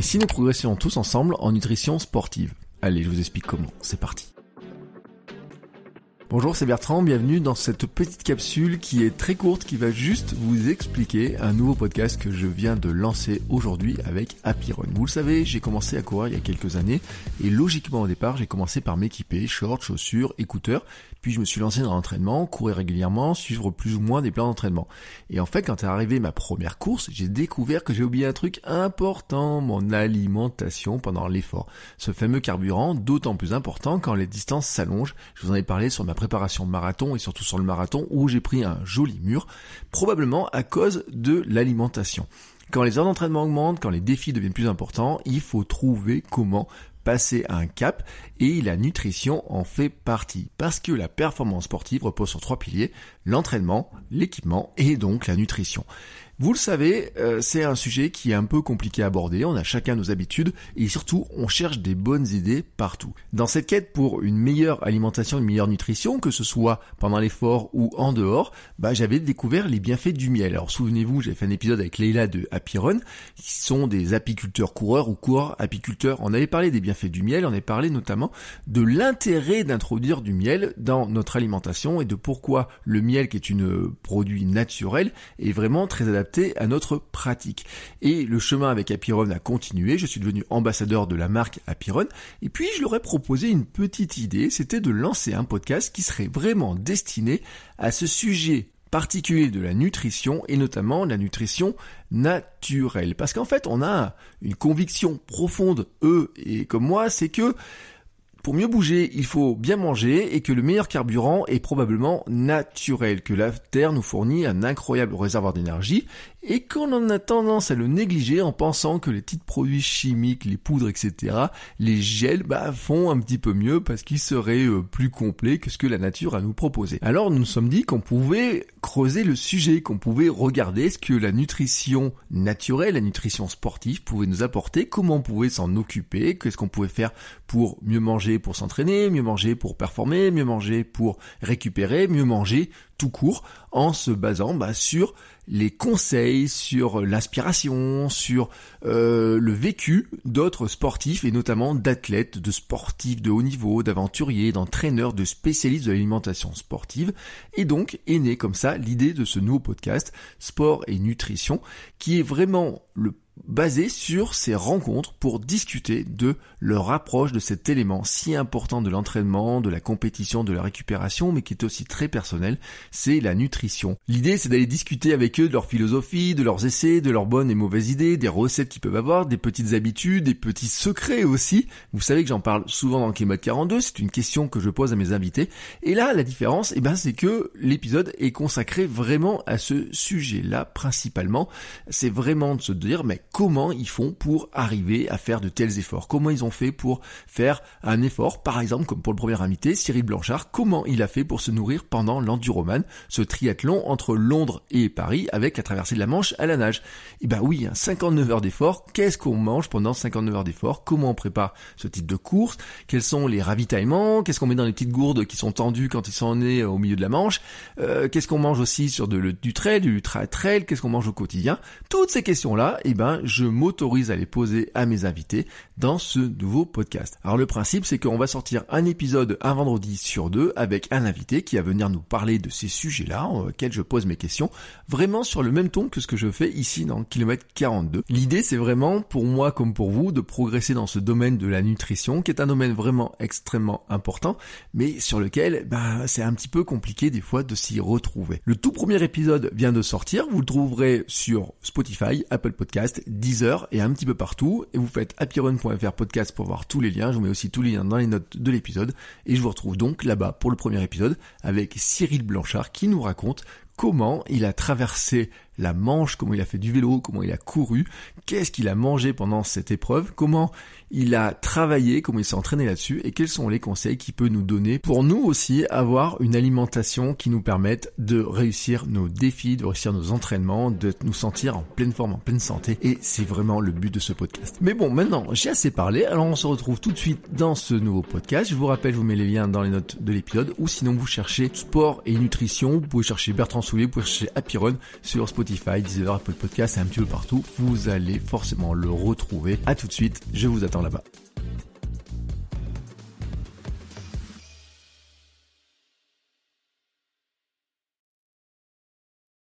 Et si nous progressions tous ensemble en nutrition sportive Allez, je vous explique comment. C'est parti. Bonjour, c'est Bertrand, bienvenue dans cette petite capsule qui est très courte, qui va juste vous expliquer un nouveau podcast que je viens de lancer aujourd'hui avec Happy Vous le savez, j'ai commencé à courir il y a quelques années et logiquement au départ, j'ai commencé par m'équiper, shorts, chaussures, écouteurs, puis je me suis lancé dans l'entraînement, courir régulièrement, suivre plus ou moins des plans d'entraînement. Et en fait, quand est arrivé ma première course, j'ai découvert que j'ai oublié un truc important, mon alimentation pendant l'effort. Ce fameux carburant, d'autant plus important quand les distances s'allongent. Je vous en ai parlé sur ma préparation de marathon et surtout sur le marathon où j'ai pris un joli mur, probablement à cause de l'alimentation. Quand les heures d'entraînement augmentent, quand les défis deviennent plus importants, il faut trouver comment passer un cap et la nutrition en fait partie parce que la performance sportive repose sur trois piliers, l'entraînement, l'équipement et donc la nutrition. Vous le savez, euh, c'est un sujet qui est un peu compliqué à aborder, on a chacun nos habitudes et surtout on cherche des bonnes idées partout. Dans cette quête pour une meilleure alimentation, une meilleure nutrition, que ce soit pendant l'effort ou en dehors, bah, j'avais découvert les bienfaits du miel. Alors souvenez-vous, j'avais fait un épisode avec Leila de Happy Run, qui sont des apiculteurs coureurs ou coureurs apiculteurs. On avait parlé des bienfaits du miel, on avait parlé notamment de l'intérêt d'introduire du miel dans notre alimentation et de pourquoi le miel qui est une produit naturel est vraiment très adapté à notre pratique. Et le chemin avec Apiron a continué, je suis devenu ambassadeur de la marque Apiron, et puis je leur ai proposé une petite idée, c'était de lancer un podcast qui serait vraiment destiné à ce sujet particulier de la nutrition et notamment la nutrition naturelle. Parce qu'en fait, on a une conviction profonde, eux et comme moi, c'est que pour mieux bouger, il faut bien manger et que le meilleur carburant est probablement naturel, que la Terre nous fournit un incroyable réservoir d'énergie et qu'on en a tendance à le négliger en pensant que les petits produits chimiques, les poudres, etc., les gels, bah, font un petit peu mieux parce qu'ils seraient euh, plus complets que ce que la nature a nous proposé. Alors nous nous sommes dit qu'on pouvait creuser le sujet, qu'on pouvait regarder ce que la nutrition naturelle, la nutrition sportive pouvait nous apporter, comment on pouvait s'en occuper, qu'est-ce qu'on pouvait faire pour mieux manger pour s'entraîner, mieux manger pour performer, mieux manger pour récupérer, mieux manger tout court en se basant bah, sur les conseils, sur l'inspiration, sur euh, le vécu d'autres sportifs et notamment d'athlètes, de sportifs de haut niveau, d'aventuriers, d'entraîneurs, de spécialistes de l'alimentation sportive. Et donc est née comme ça l'idée de ce nouveau podcast Sport et Nutrition qui est vraiment le basé sur ces rencontres pour discuter de leur approche de cet élément si important de l'entraînement, de la compétition, de la récupération, mais qui est aussi très personnel, c'est la nutrition. L'idée c'est d'aller discuter avec eux de leur philosophie, de leurs essais, de leurs bonnes et mauvaises idées, des recettes qu'ils peuvent avoir, des petites habitudes, des petits secrets aussi. Vous savez que j'en parle souvent dans le climat 42, c'est une question que je pose à mes invités. Et là, la différence, eh ben, c'est que l'épisode est consacré vraiment à ce sujet-là principalement. C'est vraiment de se dire, mais comment ils font pour arriver à faire de tels efforts, comment ils ont fait pour faire un effort, par exemple comme pour le premier invité, Cyril Blanchard, comment il a fait pour se nourrir pendant l'enduroman, ce triathlon entre Londres et Paris avec la traversée de la Manche à la nage? Eh ben oui, 59 hein, heures d'effort, qu'est-ce qu'on mange pendant 59 heures d'effort, comment on prépare ce type de course, quels sont les ravitaillements, qu'est-ce qu'on met dans les petites gourdes qui sont tendues quand ils sont nés au milieu de la Manche, euh, qu'est-ce qu'on mange aussi sur de, du trail, du ultra trail, qu'est-ce qu'on mange au quotidien, toutes ces questions-là, eh ben je m'autorise à les poser à mes invités dans ce nouveau podcast. Alors le principe, c'est qu'on va sortir un épisode un vendredi sur deux avec un invité qui va venir nous parler de ces sujets-là, auxquels je pose mes questions, vraiment sur le même ton que ce que je fais ici dans kilomètre 42. L'idée, c'est vraiment, pour moi comme pour vous, de progresser dans ce domaine de la nutrition, qui est un domaine vraiment extrêmement important, mais sur lequel, bah, c'est un petit peu compliqué des fois de s'y retrouver. Le tout premier épisode vient de sortir, vous le trouverez sur Spotify, Apple Podcast, Deezer et un petit peu partout. Et vous faites happyrun.fr podcast pour voir tous les liens. Je vous mets aussi tous les liens dans les notes de l'épisode. Et je vous retrouve donc là-bas pour le premier épisode avec Cyril Blanchard qui nous raconte comment il a traversé la Manche, comment il a fait du vélo, comment il a couru, qu'est-ce qu'il a mangé pendant cette épreuve, comment il a travaillé, comment il s'est entraîné là-dessus et quels sont les conseils qu'il peut nous donner pour nous aussi avoir une alimentation qui nous permette de réussir nos défis, de réussir nos entraînements, de nous sentir en pleine forme, en pleine santé et c'est vraiment le but de ce podcast. Mais bon, maintenant j'ai assez parlé, alors on se retrouve tout de suite dans ce nouveau podcast. Je vous rappelle, je vous mets les liens dans les notes de l'épisode ou sinon vous cherchez sport et nutrition, vous pouvez chercher Bertrand Soulier, vous pouvez chercher Happy sur Spotify Deezer, Apple Podcast un petit peu partout. Vous allez forcément le retrouver. À tout de suite, je vous attends là-bas.